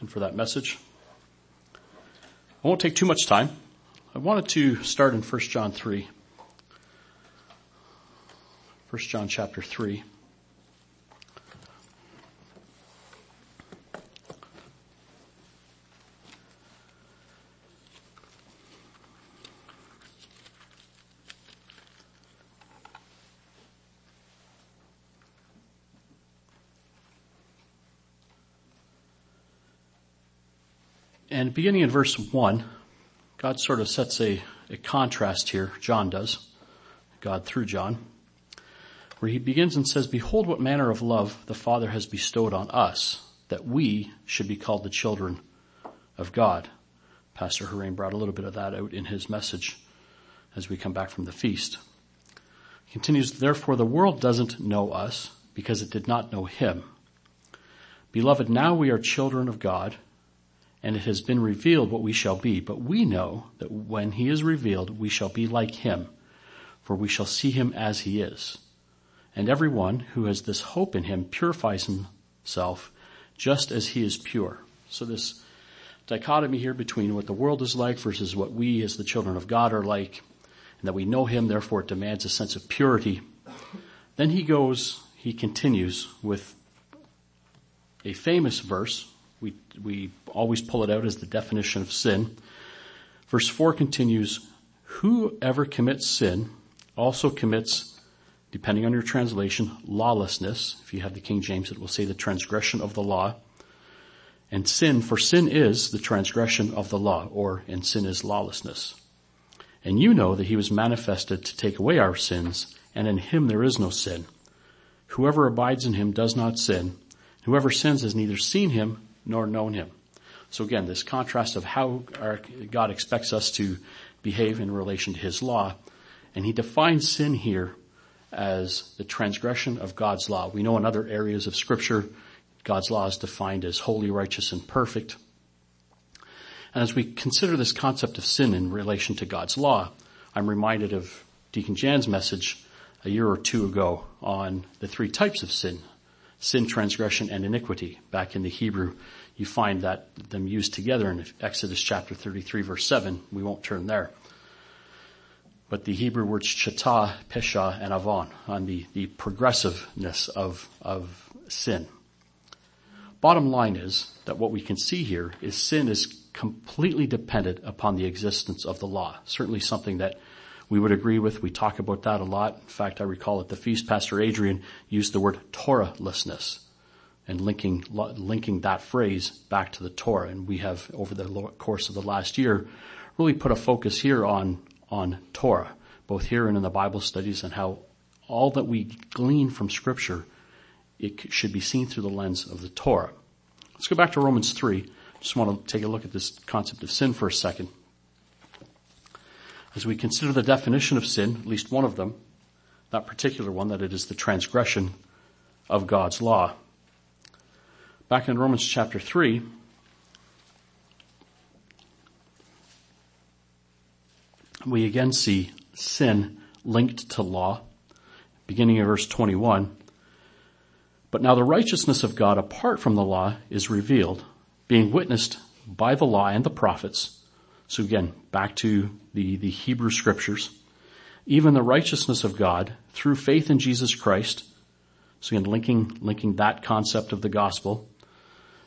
and for that message. I won't take too much time. I wanted to start in 1 John 3. 1 John chapter 3. And beginning in verse 1, God sort of sets a, a contrast here. John does. God through John. Where he begins and says, Behold what manner of love the Father has bestowed on us, that we should be called the children of God. Pastor Harain brought a little bit of that out in his message as we come back from the feast. He continues, Therefore the world doesn't know us because it did not know him. Beloved, now we are children of God and it has been revealed what we shall be. But we know that when he is revealed, we shall be like him, for we shall see him as he is. And everyone who has this hope in him purifies himself just as he is pure. So this dichotomy here between what the world is like versus what we as the children of God are like, and that we know him, therefore it demands a sense of purity. Then he goes, he continues with a famous verse we, we always pull it out as the definition of sin. Verse 4 continues, Whoever commits sin also commits, depending on your translation, lawlessness. If you have the King James, it will say the transgression of the law. And sin, for sin is the transgression of the law, or and sin is lawlessness. And you know that he was manifested to take away our sins, and in him there is no sin. Whoever abides in him does not sin. Whoever sins has neither seen him nor known him. So again, this contrast of how our, God expects us to behave in relation to his law. And he defines sin here as the transgression of God's law. We know in other areas of scripture, God's law is defined as holy, righteous, and perfect. And as we consider this concept of sin in relation to God's law, I'm reminded of Deacon Jan's message a year or two ago on the three types of sin sin, transgression, and iniquity. Back in the Hebrew, you find that them used together in Exodus chapter 33 verse 7. We won't turn there. But the Hebrew words chata, pesha, and avon on the, the progressiveness of, of sin. Bottom line is that what we can see here is sin is completely dependent upon the existence of the law. Certainly something that we would agree with. We talk about that a lot. In fact, I recall at the feast, Pastor Adrian used the word Torahlessness and linking, linking that phrase back to the Torah. And we have, over the course of the last year, really put a focus here on, on Torah, both here and in the Bible studies and how all that we glean from scripture, it should be seen through the lens of the Torah. Let's go back to Romans 3. Just want to take a look at this concept of sin for a second. As we consider the definition of sin, at least one of them, that particular one, that it is the transgression of God's law. Back in Romans chapter 3, we again see sin linked to law, beginning in verse 21. But now the righteousness of God apart from the law is revealed, being witnessed by the law and the prophets, so again, back to the, the Hebrew scriptures. Even the righteousness of God through faith in Jesus Christ. So again, linking, linking that concept of the gospel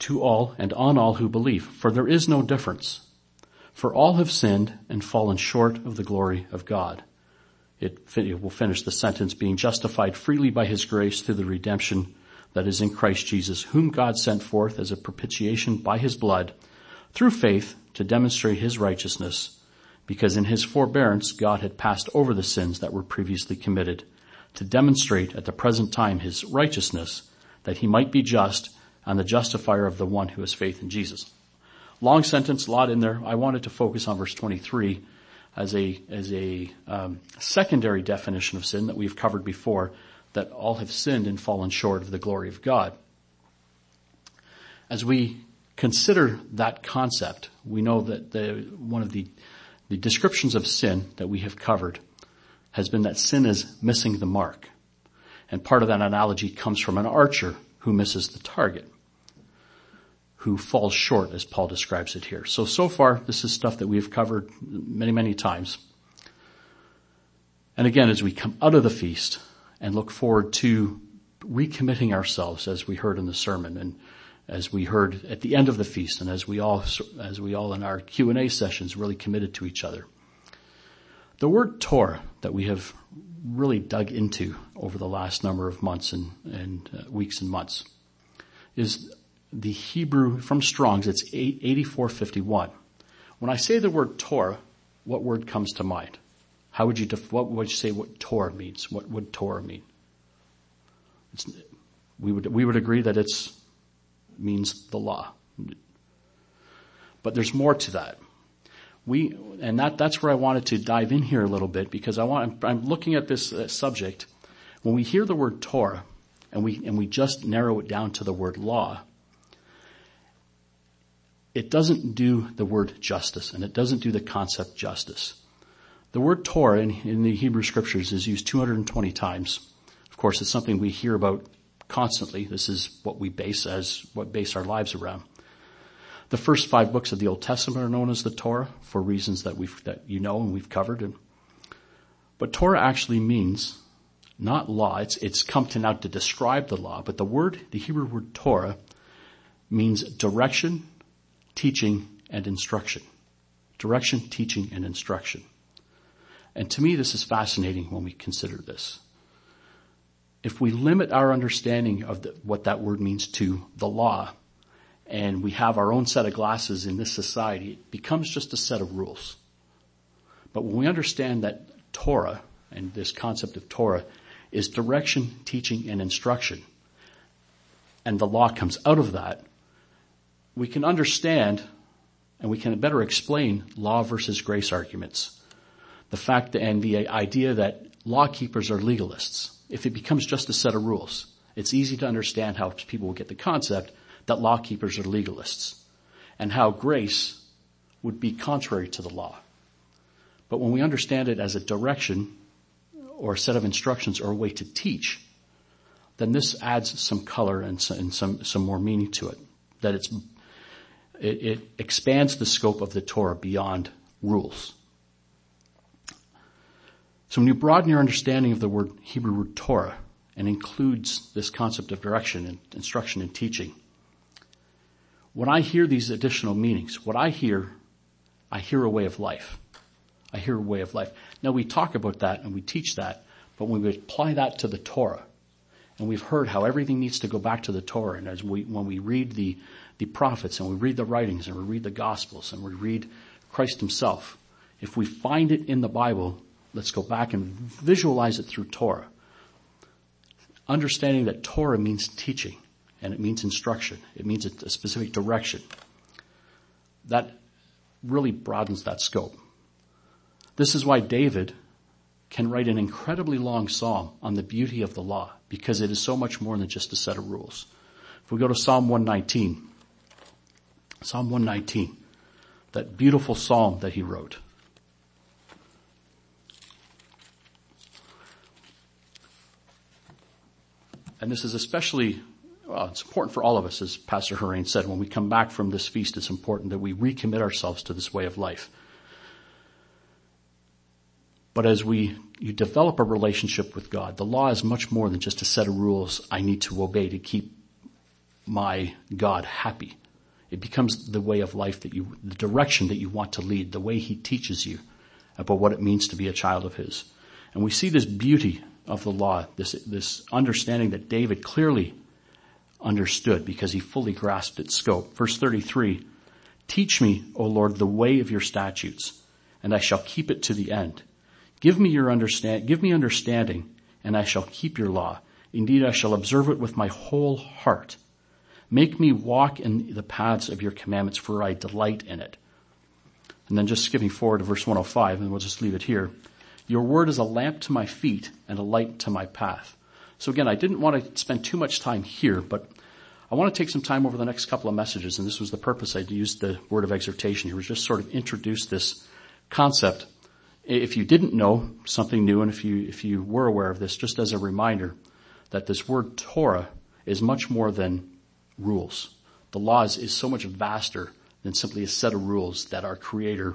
to all and on all who believe. For there is no difference. For all have sinned and fallen short of the glory of God. It, it will finish the sentence being justified freely by his grace through the redemption that is in Christ Jesus, whom God sent forth as a propitiation by his blood through faith to demonstrate his righteousness, because in his forbearance God had passed over the sins that were previously committed, to demonstrate at the present time his righteousness, that he might be just and the justifier of the one who has faith in Jesus. Long sentence, a lot in there. I wanted to focus on verse 23 as a, as a um, secondary definition of sin that we've covered before, that all have sinned and fallen short of the glory of God. As we consider that concept, we know that the, one of the, the descriptions of sin that we have covered has been that sin is missing the mark. And part of that analogy comes from an archer who misses the target. Who falls short as Paul describes it here. So, so far this is stuff that we've covered many, many times. And again, as we come out of the feast and look forward to recommitting ourselves as we heard in the sermon and as we heard at the end of the feast and as we all, as we all in our Q&A sessions really committed to each other. The word Torah that we have really dug into over the last number of months and, and uh, weeks and months is the Hebrew from Strong's. It's 8451. When I say the word Torah, what word comes to mind? How would you, def- what would you say what Torah means? What would Torah mean? It's, we would, we would agree that it's, means the law. But there's more to that. We, and that, that's where I wanted to dive in here a little bit because I want, I'm looking at this uh, subject. When we hear the word Torah and we, and we just narrow it down to the word law, it doesn't do the word justice and it doesn't do the concept justice. The word Torah in, in the Hebrew scriptures is used 220 times. Of course, it's something we hear about constantly. This is what we base as, what base our lives around. The first five books of the Old Testament are known as the Torah for reasons that we've, that you know and we've covered. But Torah actually means not law. It's, it's come to now to describe the law, but the word, the Hebrew word Torah means direction, teaching, and instruction. Direction, teaching, and instruction. And to me, this is fascinating when we consider this. If we limit our understanding of the, what that word means to the law, and we have our own set of glasses in this society, it becomes just a set of rules. But when we understand that Torah and this concept of Torah is direction, teaching, and instruction, and the law comes out of that, we can understand and we can better explain law versus grace arguments. The fact that, and the idea that law keepers are legalists. If it becomes just a set of rules, it's easy to understand how people will get the concept that law keepers are legalists and how grace would be contrary to the law. But when we understand it as a direction or a set of instructions or a way to teach, then this adds some color and some, some, more meaning to it. That it's, it, it expands the scope of the Torah beyond rules. So when you broaden your understanding of the word Hebrew word Torah and includes this concept of direction and instruction and teaching, when I hear these additional meanings, what I hear, I hear a way of life. I hear a way of life. Now we talk about that and we teach that, but when we apply that to the Torah, and we've heard how everything needs to go back to the Torah, and as we, when we read the, the prophets and we read the writings and we read the gospels and we read Christ himself, if we find it in the Bible, let's go back and visualize it through Torah. Understanding that Torah means teaching and it means instruction. It means a specific direction. That really broadens that scope. This is why David can write an incredibly long psalm on the beauty of the law because it is so much more than just a set of rules. If we go to Psalm 119, Psalm 119, that beautiful psalm that he wrote. And this is especially well, it's important for all of us, as Pastor Hurain said, when we come back from this feast, it's important that we recommit ourselves to this way of life. But as we, you develop a relationship with God, the law is much more than just a set of rules I need to obey to keep my God happy. It becomes the way of life that you, the direction that you want to lead, the way He teaches you about what it means to be a child of His. And we see this beauty of the law, this, this understanding that David clearly understood because he fully grasped its scope. Verse 33, teach me, O Lord, the way of your statutes, and I shall keep it to the end. Give me your understand, give me understanding, and I shall keep your law. Indeed, I shall observe it with my whole heart. Make me walk in the paths of your commandments, for I delight in it. And then just skipping forward to verse 105, and we'll just leave it here. Your word is a lamp to my feet and a light to my path. So again, I didn't want to spend too much time here, but I want to take some time over the next couple of messages, and this was the purpose I used the word of exhortation here, was just sort of introduce this concept. If you didn't know something new, and if you, if you were aware of this, just as a reminder that this word Torah is much more than rules. The law is, is so much vaster than simply a set of rules that our creator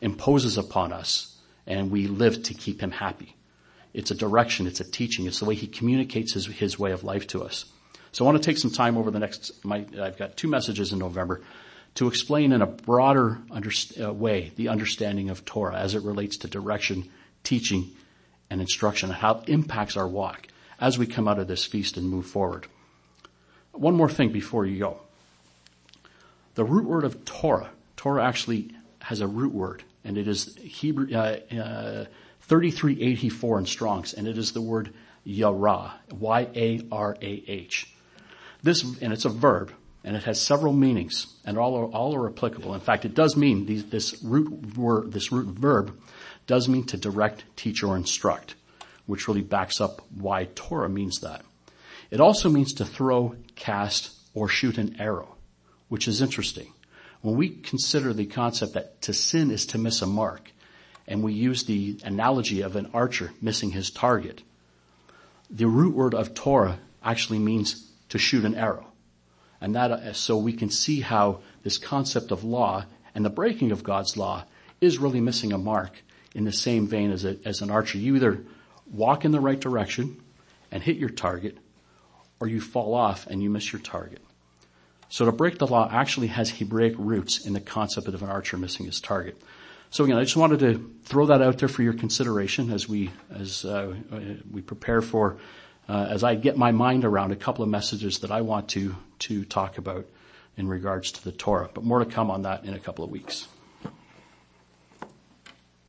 imposes upon us and we live to keep him happy. It's a direction, it's a teaching, it's the way he communicates his, his way of life to us. So I want to take some time over the next, my, I've got two messages in November to explain in a broader under, uh, way the understanding of Torah as it relates to direction, teaching, and instruction, and how it impacts our walk as we come out of this feast and move forward. One more thing before you go. The root word of Torah, Torah actually has a root word, and it is Hebrew, uh, uh, 3384 in Strong's, and it is the word Yarah, Y-A-R-A-H. This, and it's a verb, and it has several meanings, and all are, all are applicable. In fact, it does mean these, this root word, this root verb does mean to direct, teach, or instruct, which really backs up why Torah means that. It also means to throw, cast, or shoot an arrow, which is interesting. When we consider the concept that to sin is to miss a mark, and we use the analogy of an archer missing his target, the root word of Torah actually means to shoot an arrow. And that, uh, so we can see how this concept of law and the breaking of God's law is really missing a mark in the same vein as, a, as an archer. You either walk in the right direction and hit your target, or you fall off and you miss your target. So to break the law actually has Hebraic roots in the concept of an archer missing his target. So again, I just wanted to throw that out there for your consideration as we as uh, we prepare for uh, as I get my mind around a couple of messages that I want to to talk about in regards to the Torah. But more to come on that in a couple of weeks.